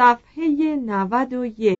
صفحه 91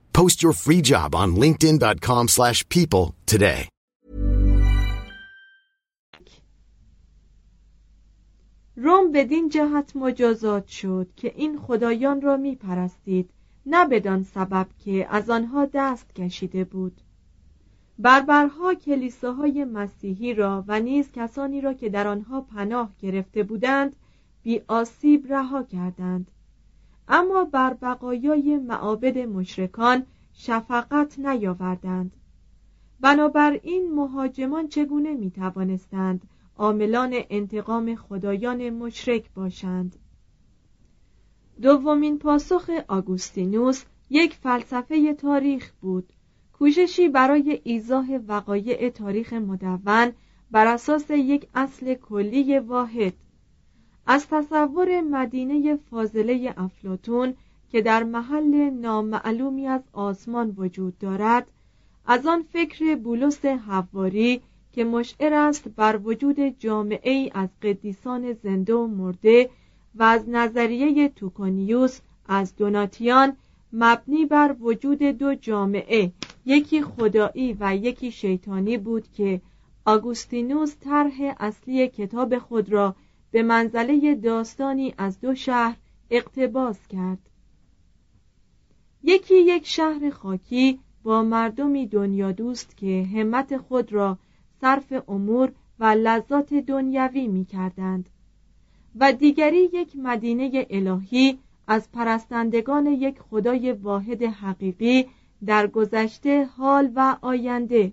Post your free job on linkedin.com/people slash people today. روم بدین جهت مجازات شد که این خدایان را می پرستید نه بدان سبب که از آنها دست کشیده بود بربرها کلیساهای مسیحی را و نیز کسانی را که در آنها پناه گرفته بودند بی آسیب رها کردند اما بر بقایای معابد مشرکان شفقت نیاوردند. بنابراین مهاجمان چگونه می توانستند عاملان انتقام خدایان مشرک باشند؟ دومین پاسخ آگوستینوس یک فلسفه تاریخ بود. کوششی برای ایزاه وقایع تاریخ مدون بر اساس یک اصل کلی واحد از تصور مدینه فاضله افلاتون که در محل نامعلومی از آسمان وجود دارد از آن فکر بولس حواری که مشعر است بر وجود جامعه ای از قدیسان زنده و مرده و از نظریه توکونیوس از دوناتیان مبنی بر وجود دو جامعه یکی خدایی و یکی شیطانی بود که آگوستینوس طرح اصلی کتاب خود را به منزله داستانی از دو شهر اقتباس کرد. یکی یک شهر خاکی با مردمی دنیا دوست که همت خود را صرف امور و لذات دنیوی می کردند و دیگری یک مدینه الهی از پرستندگان یک خدای واحد حقیقی در گذشته حال و آینده.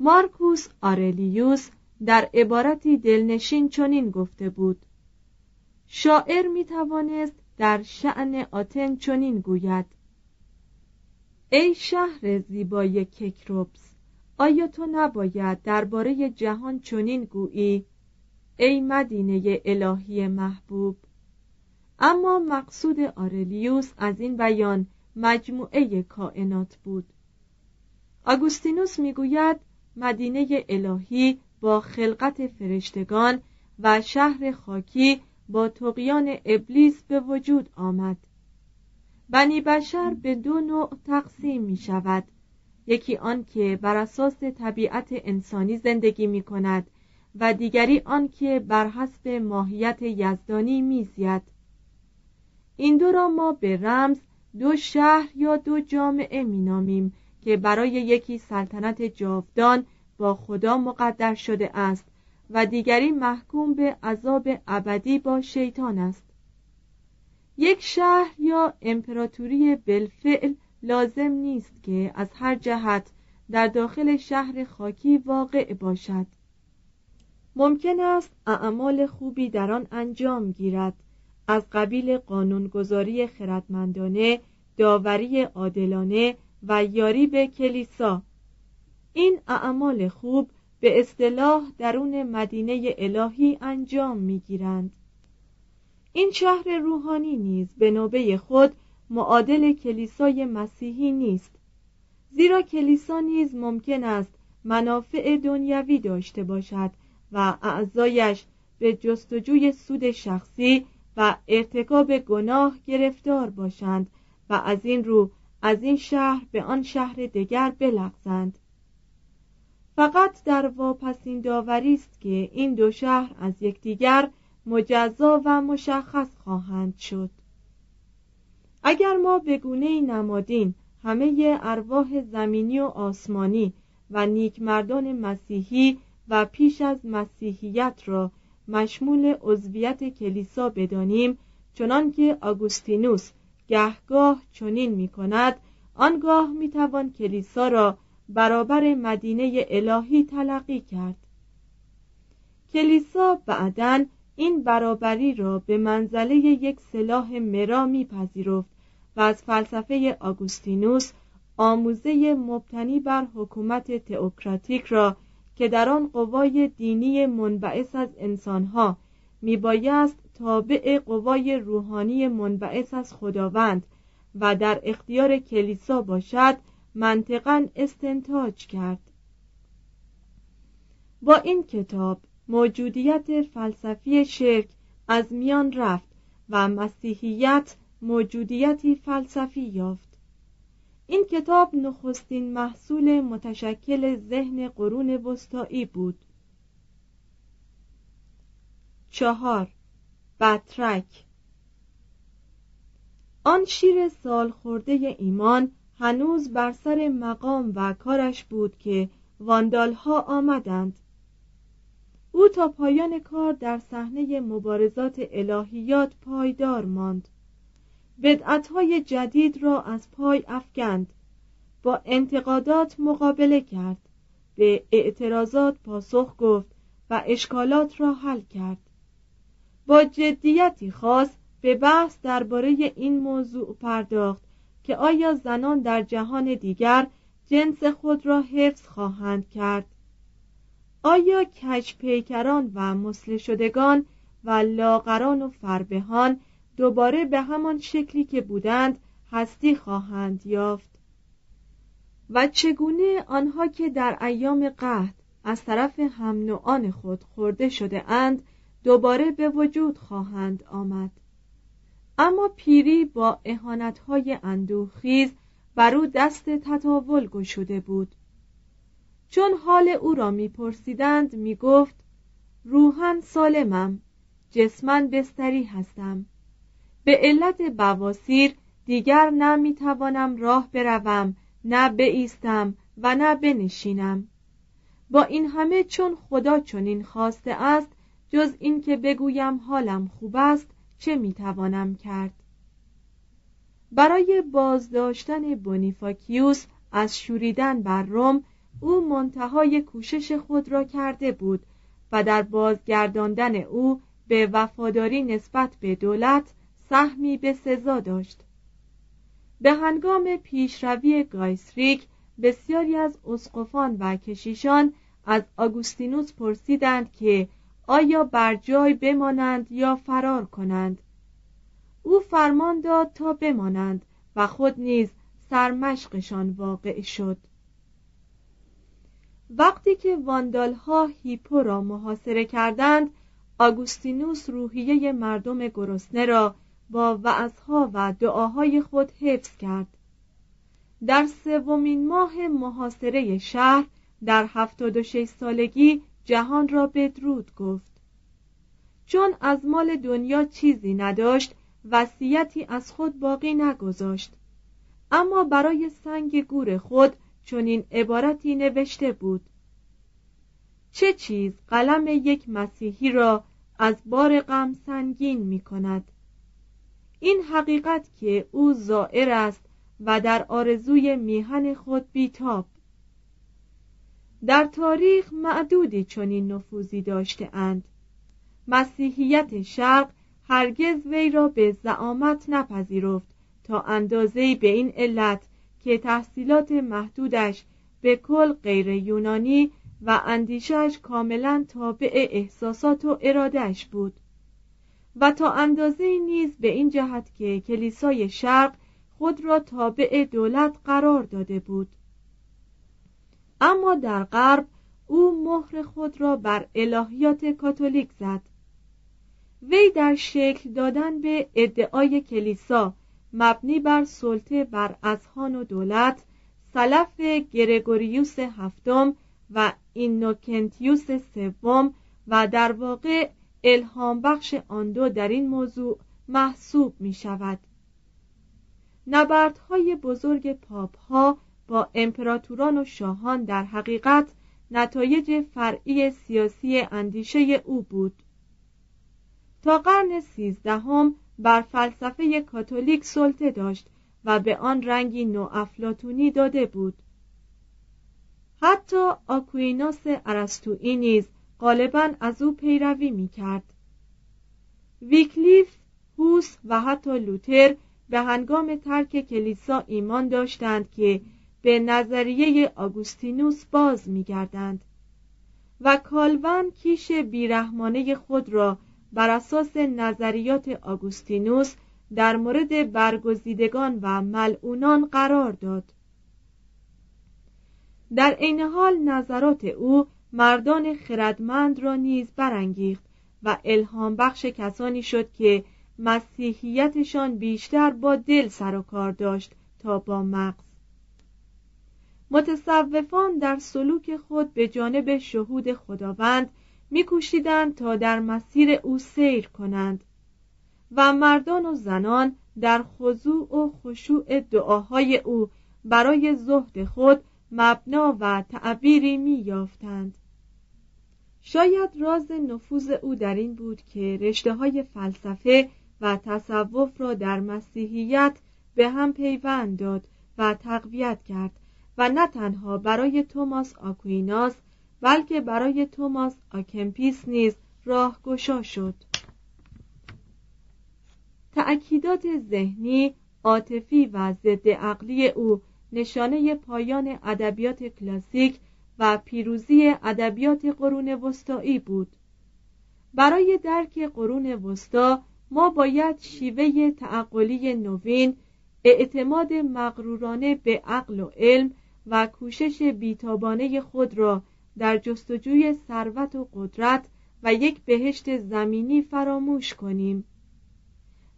مارکوس آرلیوس در عبارتی دلنشین چنین گفته بود. شاعر می توانست در شعن آتن چنین گوید. ای شهر زیبای ککروبس آیا تو نباید درباره جهان چنین گویی؟ ای مدینه الهی محبوب. اما مقصود آرلیوس از این بیان مجموعه کائنات بود. آگوستینوس می‌گوید مدینه الهی با خلقت فرشتگان و شهر خاکی با تقیان ابلیس به وجود آمد. بنی بشر به دو نوع تقسیم می شود. یکی آن که بر اساس طبیعت انسانی زندگی می کند و دیگری آن که بر حسب ماهیت یزدانی میزید این دو را ما به رمز دو شهر یا دو جامعه مینامیم که برای یکی سلطنت جاودان با خدا مقدر شده است و دیگری محکوم به عذاب ابدی با شیطان است. یک شهر یا امپراتوری بالفعل لازم نیست که از هر جهت در داخل شهر خاکی واقع باشد. ممکن است اعمال خوبی در آن انجام گیرد. از قبیل قانونگذاری خردمندانه داوری عادلانه و یاری به کلیسا این اعمال خوب به اصطلاح درون مدینه الهی انجام می‌گیرند. این شهر روحانی نیز به نوبه خود معادل کلیسای مسیحی نیست زیرا کلیسا نیز ممکن است منافع دنیوی داشته باشد و اعضایش به جستجوی سود شخصی و ارتکاب گناه گرفتار باشند و از این رو از این شهر به آن شهر دیگر بلغزند. فقط در واپسین داوری است که این دو شهر از یکدیگر مجزا و مشخص خواهند شد. اگر ما به گونه نمادین همه ارواح زمینی و آسمانی و نیکمردان مسیحی و پیش از مسیحیت را مشمول عضویت کلیسا بدانیم چنانکه آگوستینوس گهگاه چنین می کند آنگاه می توان کلیسا را برابر مدینه الهی تلقی کرد. کلیسا بعدا این برابری را به منزله یک سلاح مرا میپذیرفت و از فلسفه آگوستینوس آموزه مبتنی بر حکومت تئوکراتیک را که در آن قوای دینی منبعث از انسانها میبایست تابع قوای روحانی منبعث از خداوند و در اختیار کلیسا باشد منطقا استنتاج کرد. با این کتاب موجودیت فلسفی شرک از میان رفت و مسیحیت موجودیتی فلسفی یافت. این کتاب نخستین محصول متشکل ذهن قرون وسطایی بود. چهار. بطرک. آن شیر سال خورده ایمان هنوز بر سر مقام و کارش بود که واندالها آمدند. او تا پایان کار در صحنه مبارزات الهیات پایدار ماند. بدعتهای جدید را از پای افکند. با انتقادات مقابله کرد. به اعتراضات پاسخ گفت و اشکالات را حل کرد. با جدیتی خاص به بحث درباره این موضوع پرداخت. که آیا زنان در جهان دیگر جنس خود را حفظ خواهند کرد؟ آیا کج پیکران و مسل شدگان و لاغران و فربهان دوباره به همان شکلی که بودند هستی خواهند یافت؟ و چگونه آنها که در ایام قحط از طرف هم نوعان خود خورده شده اند دوباره به وجود خواهند آمد؟ اما پیری با اهانتهای اندوخیز بر او دست تطاول گشوده بود. چون حال او را میپرسیدند می‌گفت روحن سالمم جسمن بستری هستم. به علت بواسیر دیگر نه می‌توانم راه بروم نه بایستم و نه بنشینم. با این همه چون خدا چنین خواسته است جز اینکه بگویم حالم خوب است چه می‌توانم کرد؟ برای بازداشتن بونیفاکیوس از شوریدن بر روم او منتهای کوشش خود را کرده بود و در بازگرداندن او به وفاداری نسبت به دولت سهمی به سزا داشت. به هنگام پیشروی گایسریک بسیاری از اسقفان و کشیشان از آگوستینوس پرسیدند که آیا بر جای بمانند یا فرار کنند؟ او فرمان داد تا بمانند و خود نیز سرمشقشان واقع شد. وقتی که واندالها هیپو را محاصره کردند آگوستینوس روحیه مردم گرسنه را با وعظها و دعاهای خود حفظ کرد. در سومین ماه محاصره شهر در هفتاد و شش سالگی جهان را بدرود گفت. چون از مال دنیا چیزی نداشت وصیتی از خود باقی نگذاشت. اما برای سنگ گور خود چنین عبارتی نوشته بود. چه چیز قلم یک مسیحی را از بار غم سنگین می کند؟ این حقیقت که او زائر است و در آرزوی میهن خود بیتاب. در تاریخ معدودی چنین نفوذی داشته اند. مسیحیت شرق هرگز وی را به زعامت نپذیرفت تا اندازه‌ای به این علت که تحصیلات محدودش به کل غیر یونانی و اندیشش کاملا تابع احساسات و ارادهش بود. و تا اندازه‌ای نیز به این جهت که کلیسای شرق خود را تابع دولت قرار داده بود. اما در غرب او مهر خود را بر الهیات کاتولیک زد. وی در شکل دادن به ادعای کلیسا مبنی بر سلطه بر اذهان و دولت سلف گرگوریوس هفتم و اینوکنتیوس سوم و در واقع الهام بخش آن دو در این موضوع محسوب می شود نبردهای بزرگ پاپ ها با امپراتوران و شاهان در حقیقت نتایج فرعی سیاسی اندیشه او بود. تا قرن سیزدهم بر فلسفه کاتولیک سلطه داشت و به آن رنگی نوافلاتونی داده بود. حتی آکویناس ارسطویی نیز غالبا از او پیروی می کرد ویکلیف، هوس و حتی لوتر به هنگام ترک کلیسا ایمان داشتند که به نظریه آگوستینوس باز میگردند و کالون کیش بیرحمانه خود را بر اساس نظریات آگوستینوس در مورد برگزیدگان و ملعونان قرار داد. در عین حال نظرات او مردان خردمند را نیز برانگیخت و الهام بخش کسانی شد که مسیحیتشان بیشتر با دل سر و کار داشت تا با مغز. متصوفان در سلوک خود به جانب شهود خداوند میکوشیدند تا در مسیر او سیر کنند و مردان و زنان در خضوع و خشوع دعاهای او برای زهد خود مبنا و تعبیری میافتند شاید راز نفوذ او در این بود که رشته های فلسفه و تصوف را در مسیحیت به هم پیوند داد و تقویت کرد. و نه تنها برای توماس آکویناس بلکه برای توماس آکمپیس نیز راهگشا شد. تأکیدات ذهنی عاطفی و ضد عقلی او نشانه پایان ادبیات کلاسیک و پیروزی ادبیات قرون وسطایی بود. برای درک قرون وسطا ما باید شیوه تعقلی نوین اعتماد مغرورانه به عقل و علم و کوشش بیتابانه خود را در جستجوی ثروت و قدرت و یک بهشت زمینی فراموش کنیم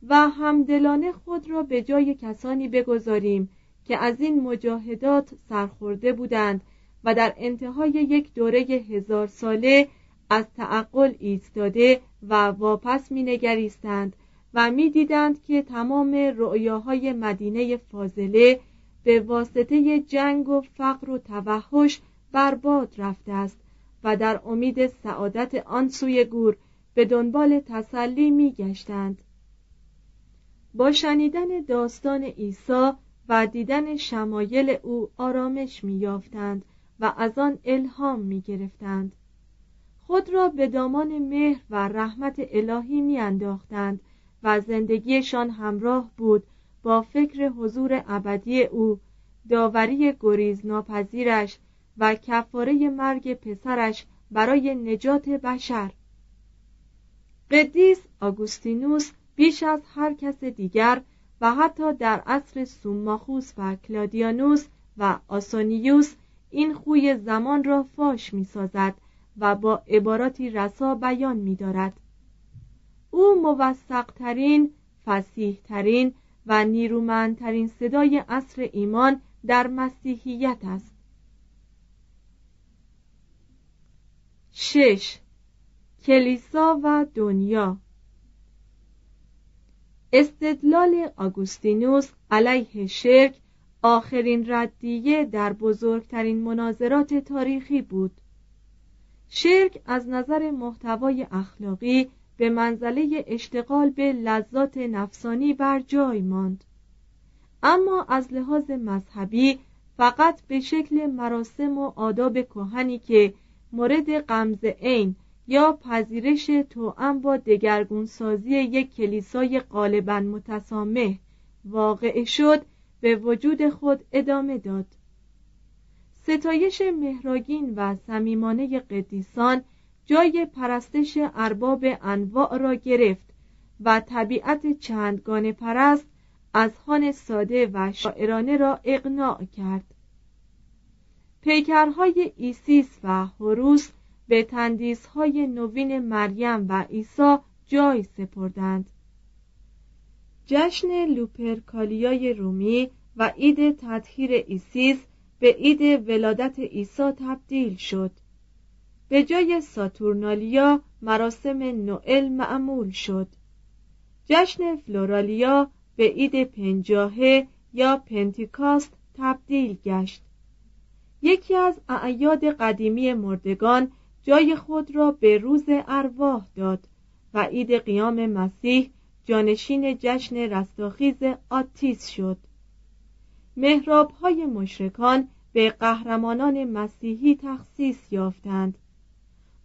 و همدلانه خود را به جای کسانی بگذاریم که از این مجاهدات سرخورده بودند و در انتهای یک دوره هزار ساله از تعقل ایستاده و واپس می نگریستند و می دیدند که تمام رؤیاهای مدینه فاضله به واسطه جنگ و فقر و توحش برباد رفته است و در امید سعادت آن سوی گور به دنبال تسلی می گشتند. با شنیدن داستان عیسی و دیدن شمایل او آرامش می یافتند و از آن الهام می گرفتند. خود را به دامان مهر و رحمت الهی می انداختند و زندگیشان همراه بود با فکر حضور ابدی او داوری گریز ناپذیرش و کفاره مرگ پسرش برای نجات بشر قدیس آگوستینوس بیش از هر کس دیگر و حتی در عصر سوماخوس و کلادیانوس و آسونیوس این خوی زمان را فاش می سازد و با عباراتی رسا بیان می دارد. او موثقترین، فسیحترین و نیرومندترین صدای عصر ایمان در مسیحیت است. شش. کلیسا و دنیا. استدلال آگوستینوس علیه شرک آخرین ردیه در بزرگترین مناظرات تاریخی بود. شرک از نظر محتوای اخلاقی به منزله اشتغال به لذات نفسانی بر جای ماند. اما از لحاظ مذهبی فقط به شکل مراسم و آداب کهنی که مورد قمز عین یا پذیرش توأم با دگرگونسازی یک کلیسای غالبا متسامح واقع شد به وجود خود ادامه داد. ستایش مهراگین و صمیمانه قدیسان جای پرستش ارباب انواع را گرفت و طبیعت چندگانه پرست اذهان ساده و شاعرانه را اقناع کرد. پیکرهای ایسیس و هروس به تندیسهای نوین مریم و عیسی جای سپردند. جشن لوپرکالیای رومی و عید تطهیر ایسیس به عید ولادت عیسی تبدیل شد. به جای ساتورنالیا مراسم نوئل معمول شد. جشن فلورالیا به عید پنجاهه یا پنتیکاست تبدیل گشت. یکی از اعیاد قدیمی مردگان جای خود را به روز ارواح داد و عید قیام مسیح جانشین جشن رستاخیز آتیس شد. محراب های مشرکان به قهرمانان مسیحی تخصیص یافتند.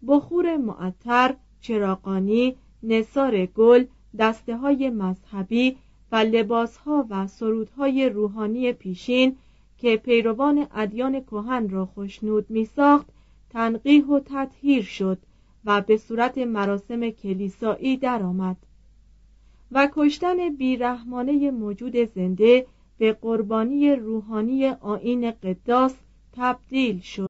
بخور معطر، چراقانی، نصار گل، دسته های مذهبی و لباس ها و سرودهای روحانی پیشین که پیروان ادیان کهن را خوشنود می ساخت تنقیح و تطهیر شد و به صورت مراسم کلیسایی درآمد. و کشتن بیرحمانه موجود زنده به قربانی روحانی آین قداس تبدیل شد.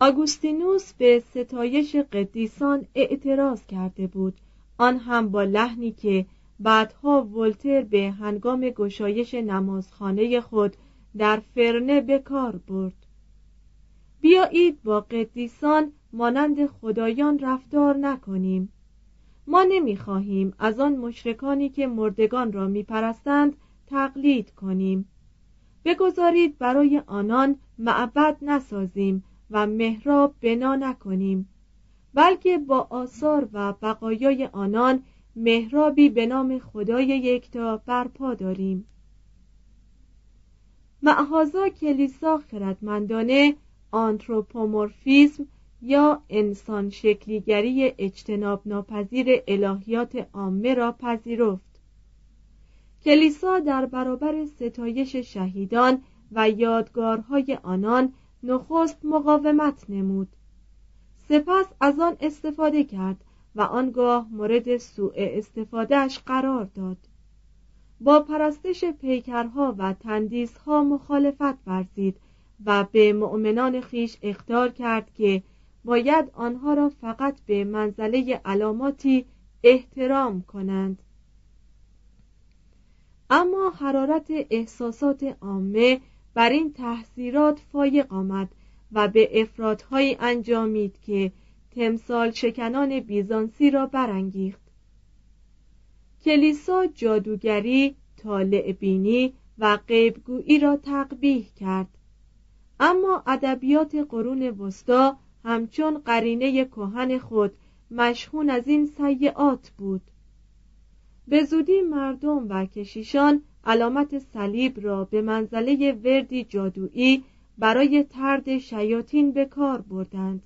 آگوستینوس به ستایش قدیسان اعتراض کرده بود. آن هم با لحنی که بعدها ولتر به هنگام گشایش نمازخانه خود در فرنه به کار برد. بیایید با قدیسان مانند خدایان رفتار نکنیم. ما نمی‌خواهیم از آن مشرکانی که مردگان را میپرستند تقلید کنیم. بگذارید برای آنان معبد نسازیم و محراب بنا نکنیم بلکه با آثار و بقایای آنان محرابی به نام خدای یکتا برپا داریم. معهازا کلیسا خردمندانه آنتروپومورفیزم یا انسان شکلیگری اجتناب ناپذیر الهیات عامه را پذیرفت. کلیسا در برابر ستایش شهیدان و یادگارهای آنان نخست مقاومت نمود. سپس از آن استفاده کرد و آنگاه مورد سوء استفادهش قرار داد. با پرستش پیکرها و تندیسها مخالفت ورزید و به مؤمنان خیش اختار کرد که باید آنها را فقط به منزله علاماتی احترام کنند. اما حرارت احساسات عامه بر این تحذیرات فایق آمد و به افرادهایی انجامید که تمثال شکنان بیزانسی را برانگیخت. کلیسا جادوگری طالع بینی و غیبگویی را تقبیح کرد. اما ادبیات قرون وسطا همچون قرینه کهن خود مشهون از این سیعات بود. به زودی مردم و کشیشان علامت صلیب را به منزله وردی جادویی برای ترد شیاطین به کار بردند.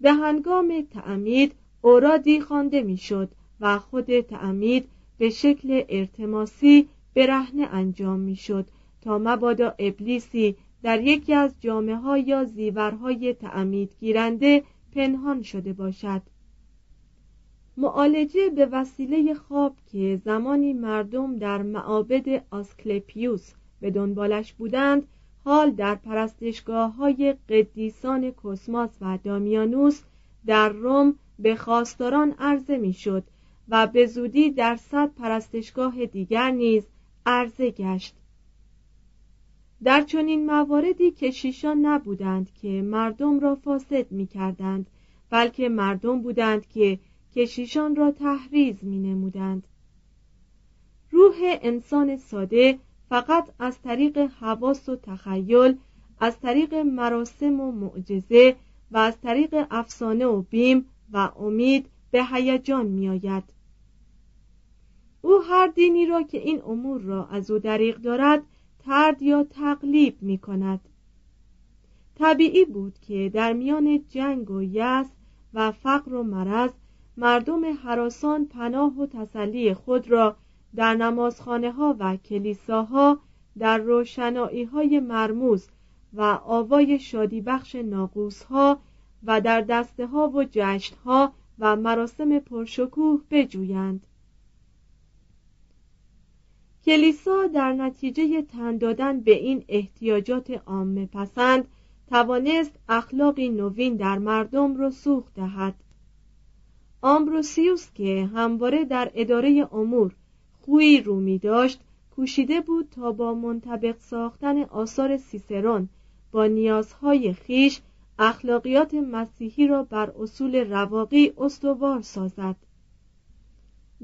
به هنگام تعمید اورادی خوانده می‌شد و خود تعمید به شکل ارتماسی به رهنه انجام می‌شد تا مبادا ابلیسی در یکی از جامعه ها یا زیورهای تعمید گیرنده پنهان شده باشد. معالجه به وسیله خواب که زمانی مردم در معابد آسکلپیوس به دنبالش بودند حال در پرستشگاه های قدیسان کسماس و دامیانوس در روم به خواستاران عرضه می‌شد و به زودی در صد پرستشگاه دیگر نیز عرضه گشت. در چنین مواردی کشیشان نبودند که مردم را فاسد می کردند بلکه مردم بودند که کشیشان را تحریز می نمودند. روح انسان ساده فقط از طریق حواس و تخیل از طریق مراسم و معجزه و از طریق افسانه و بیم و امید به هیجان میآید او هر دینی را که این امور را از او دریغ دارد ترد یا تقلیب می کند طبیعی بود که در میان جنگ و یس و فقر و مرض مردم حراسان پناه و تسلی خود را در نمازخانه ها و کلیساها در روشنایی های مرموز و آوای شادی بخش ناقوس ها و در دسته ها و جشن ها و مراسم پرشکوه بجویند. کلیسا در نتیجه تن دادن به این احتیاجات عامه پسند توانست اخلاقی نوین در مردم رسوخ دهد. آمبروسیوس که همواره در اداره امور خویی رو می داشت کوشیده بود تا با منطبق ساختن آثار سیسرون با نیازهای خیش اخلاقیات مسیحی را بر اصول رواقی استوار سازد.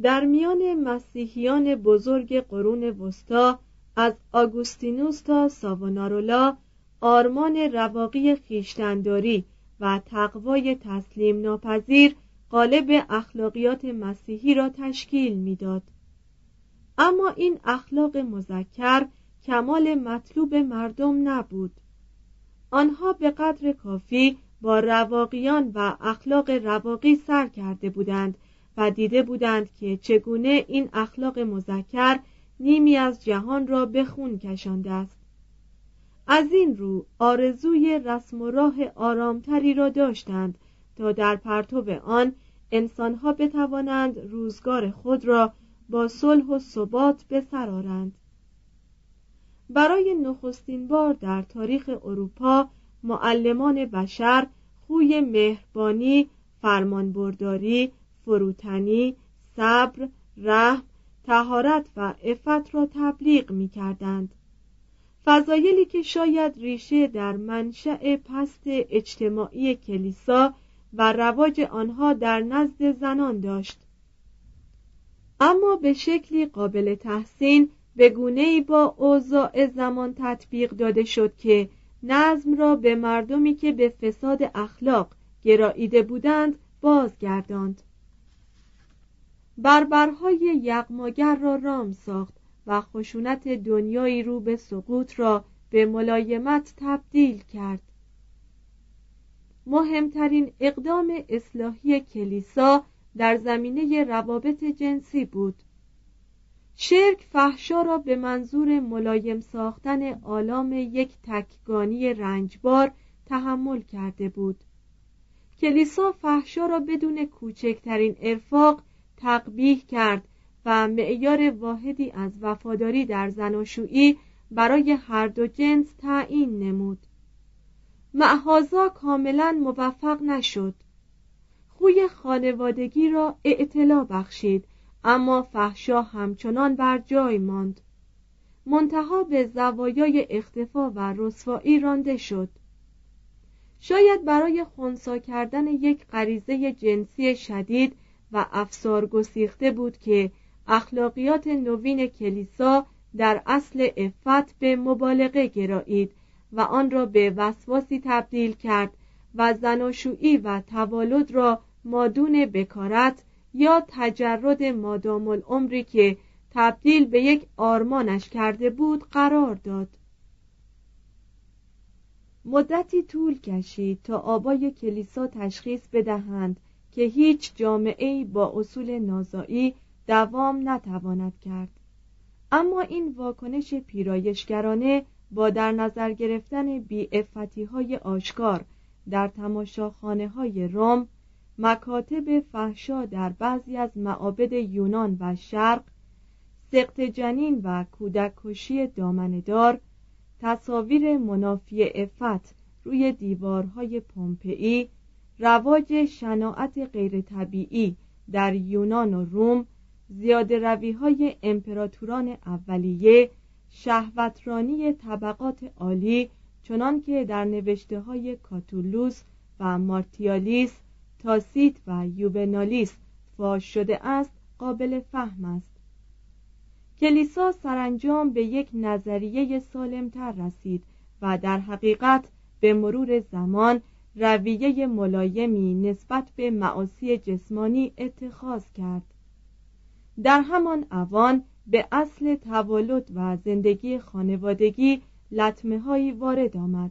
در میان مسیحیان بزرگ قرون وسطا از آگوستینوس تا ساونارولا آرمان رواقی خیشتنداری و تقوای تسلیم ناپذیر قالب اخلاقیات مسیحی را تشکیل می‌داد. اما این اخلاق مذکر کمال مطلوب مردم نبود آنها به قدر کافی با رواقیان و اخلاق رواقی سر کرده بودند و دیده بودند که چگونه این اخلاق مذکر نیمی از جهان را به خون کشانده است از این رو آرزوی رسم و راه آرامتری را داشتند تا در پرتو آن انسانها بتوانند روزگار خود را با صلح و ثبات بسرارند. برای نخستین بار در تاریخ اروپا معلمان بشر خوی مهربانی فرمانبرداری فروتنی صبر رحم تهارت و عفت را تبلیغ می کردند فضایلی که شاید ریشه در منشأ پست اجتماعی کلیسا و رواج آنها در نزد زنان داشت. اما به شکلی قابل تحسین به گونه با اوضاع زمان تطبیق داده شد که نظم را به مردمی که به فساد اخلاق گراییده بودند بازگرداند. بربرهای یغماگر را رام ساخت و خشونت دنیایی رو به سقوط را به ملایمت تبدیل کرد. مهمترین اقدام اصلاحی کلیسا در زمینه روابط جنسی بود. شرک فحشا را به منظور ملایم ساختن آلام یک تکگانی رنجبار تحمل کرده بود. کلیسا فحشا را بدون کوچکترین ارفاق تقبیح کرد و معیار واحدی از وفاداری در زناشویی برای هر دو جنس تعیین نمود. معهازا کاملا موفق نشد. خوی خانوادگی را اعتلا بخشید اما فحشا همچنان بر جای ماند. منتها به زوایای اختفا و رسوایی رانده شد. شاید برای خونسا کردن یک غریزه جنسی شدید و افسار گسیخته بود که اخلاقیات نوین کلیسا در اصل افت به مبالغه گرایید. و آن را به وسواسی تبدیل کرد و زناشویی و توالد را مادون بکارت یا تجرد مادام العمری که تبدیل به یک آرمانش کرده بود قرار داد. مدتی طول کشید تا آبای کلیسا تشخیص بدهند که هیچ جامعه با اصول نازایی دوام نتواند کرد. اما این واکنش پیرایشگرانه با در نظر گرفتن بیعفتی های آشکار در تماشاخانه های روم مکاتب فحشا در بعضی از معابد یونان و شرق سقط جنین و کودک کشی دامندار تصاویر منافی افت روی دیوارهای پومپئی رواج شناعت غیر طبیعی در یونان و روم زیاده روی های امپراتوران اولیه شهوترانی طبقات عالی چنان که در نوشته های کاتولوس و مارتیالیس تاسیت و یوبنالیس فاش شده است قابل فهم است. کلیسا سرانجام به یک نظریه سالمتر رسید و در حقیقت به مرور زمان رویه ملایمی نسبت به معاصی جسمانی اتخاذ کرد. در همان اوان به اصل تولد و زندگی خانوادگی لطمه هایی وارد آمد.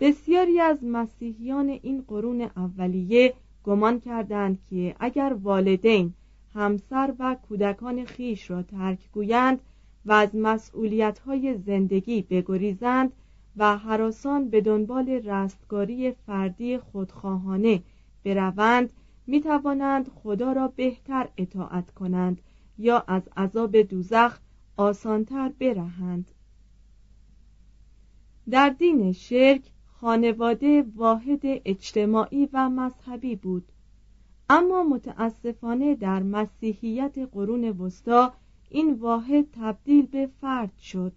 بسیاری از مسیحیان این قرون اولیه گمان کردند که اگر والدین همسر و کودکان خیش را ترک گویند و از مسئولیت های زندگی بگریزند و حراسان به دنبال رستگاری فردی خودخواهانه بروند می توانند خدا را بهتر اطاعت کنند. یا از عذاب دوزخ آسانتر برهند. در دین شرک خانواده واحد اجتماعی و مذهبی بود. اما متاسفانه در مسیحیت قرون وسطا این واحد تبدیل به فرد شد.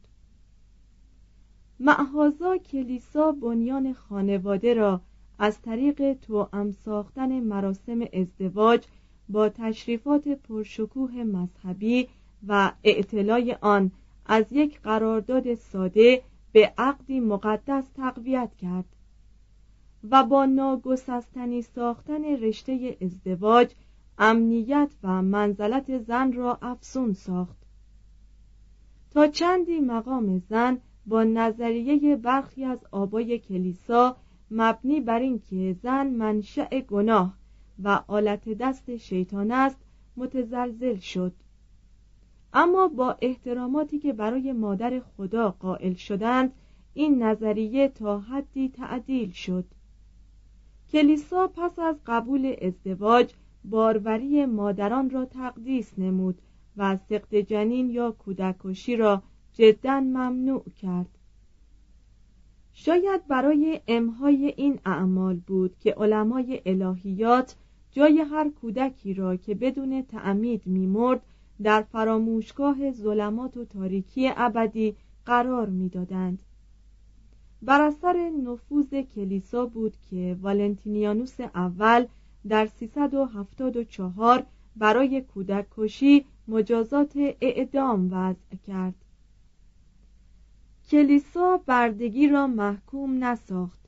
معهازا کلیسا بنیان خانواده را از طریق توأم ساختن مراسم ازدواج با تشریفات پرشکوه مذهبی و اعتلای آن از یک قرارداد ساده به عقدی مقدس تقویت کرد و با ناگسستنی ساختن رشته ازدواج امنیت و منزلت زن را افزون ساخت. تا چندی مقام زن با نظریه برخی از آبای کلیسا مبنی بر اینکه زن منشأ گناه و آلت دست شیطان است متزلزل شد. اما با احتراماتی که برای مادر خدا قائل شدند این نظریه تا حدی تعدیل شد. کلیسا پس از قبول ازدواج باروری مادران را تقدیس نمود و سقط جنین یا کودکشی را جدا ممنوع کرد. شاید برای امهای این اعمال بود که علمای الهیات جای هر کودکی را که بدون تعمید میمرد در فراموشگاه ظلمات و تاریکی ابدی قرار می‌دادند. بر اثر نفوذ کلیسا بود که والنتینیانوس اول در 374 برای کودک کشی مجازات اعدام وضع کرد. کلیسا بردگی را محکوم نساخت.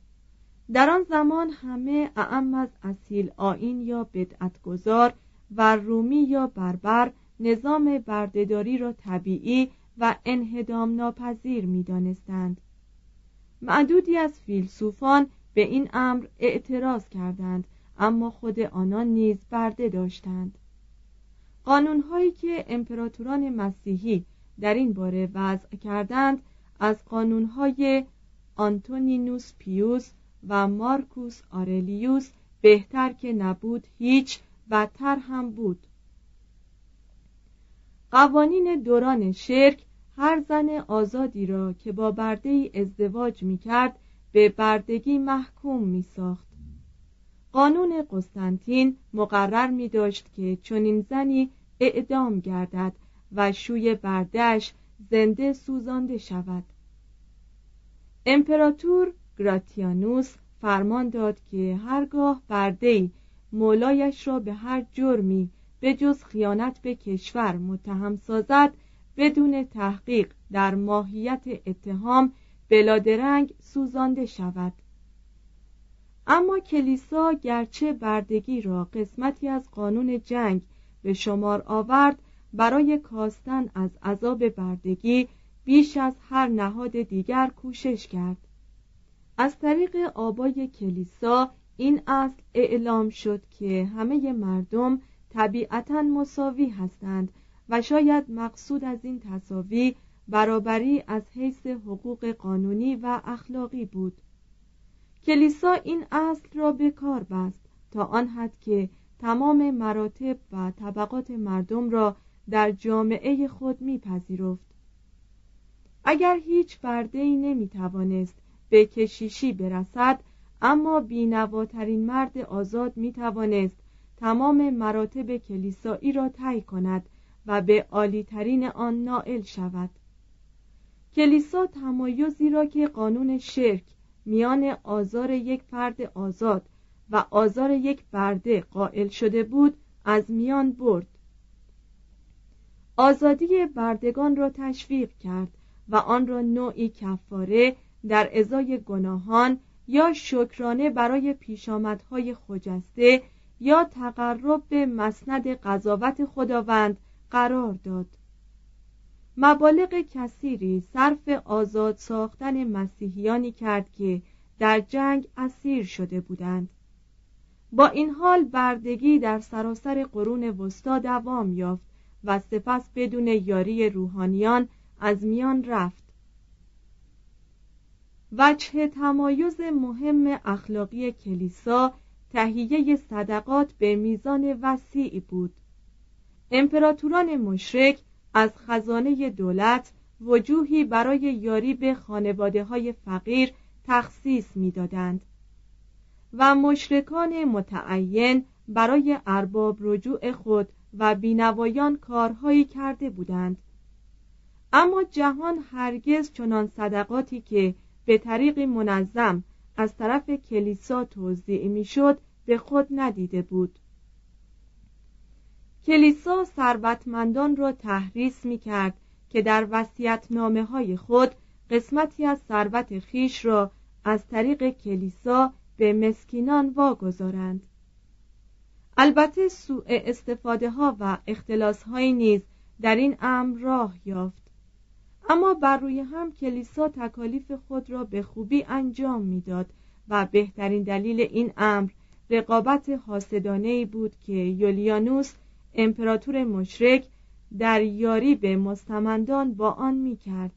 در آن زمان همه اعم از اصیل آین یا بدعتگذار و رومی یا بربر نظام بردهداری را طبیعی و انهدام ناپذیر می دانستند. معدودی از فیلسوفان به این امر اعتراض کردند اما خود آنان نیز برده داشتند قانونهایی که امپراتوران مسیحی در این باره وضع کردند از قانونهای آنتونینوس پیوس و مارکوس آرلیوس بهتر که نبود هیچ بدتر هم بود قوانین دوران شرک هر زن آزادی را که با برده ای ازدواج می کرد به بردگی محکوم می ساخت. قانون قسطنطین مقرر می داشت که چنین زنی اعدام گردد و شوی بردش زنده سوزانده شود امپراتور گراتیانوس فرمان داد که هرگاه بردهی مولایش را به هر جرمی به جز خیانت به کشور متهم سازد بدون تحقیق در ماهیت اتهام بلادرنگ سوزانده شود. اما کلیسا گرچه بردگی را قسمتی از قانون جنگ به شمار آورد برای کاستن از عذاب بردگی بیش از هر نهاد دیگر کوشش کرد. از طریق آبای کلیسا این اصل اعلام شد که همه مردم طبیعتا مساوی هستند و شاید مقصود از این تصاوی برابری از حیث حقوق قانونی و اخلاقی بود. کلیسا این اصل را به کار بست تا آن حد که تمام مراتب و طبقات مردم را در جامعه خود میپذیرفت. اگر هیچ برده ای نمی توانست به کشیشی برسد اما بینواترین مرد آزاد می توانست تمام مراتب کلیسایی را طی کند و به عالیترین آن نائل شود. کلیسا تمایزی را که قانون شرک میان آزار یک فرد آزاد و آزار یک برده قائل شده بود از میان برد. آزادی بردگان را تشویق کرد و آن را نوعی کفاره در ازای گناهان یا شکرانه برای پیشامدهای خجسته یا تقرب به مسند قضاوت خداوند قرار داد. مبالغ کثیری صرف آزاد ساختن مسیحیانی کرد که در جنگ اسیر شده بودند. با این حال بردگی در سراسر قرون وسطا دوام یافت و سپس بدون یاری روحانیان از میان رفت. وجه تمایز مهم اخلاقی کلیسا تهیه صدقات به میزان وسیعی بود. امپراتوران مشرک از خزانه دولت وجوهی برای یاری به خانواده های فقیر تخصیص می‌دادند و مشرکان متعین برای ارباب رجوع خود و بینوایان کارهایی کرده بودند. اما جهان هرگز چنان صدقاتی که به طریق منظم از طرف کلیسا توضیع می‌شد به خود ندیده بود. کلیسا ثروتمندان را تحریس می کرد که در وسیعت نامه های خود قسمتی از ثروت خیش را از طریق کلیسا به مسکینان واگذارند. البته سوء استفاده ها و اختلاس های نیز در این امر راه یافت. اما بر روی هم کلیسا تکالیف خود را به خوبی انجام می‌داد و بهترین دلیل این امر رقابت حاسدانه بود که یولیانوس امپراتور مشرک در یاری به مستمندان با آن می کرد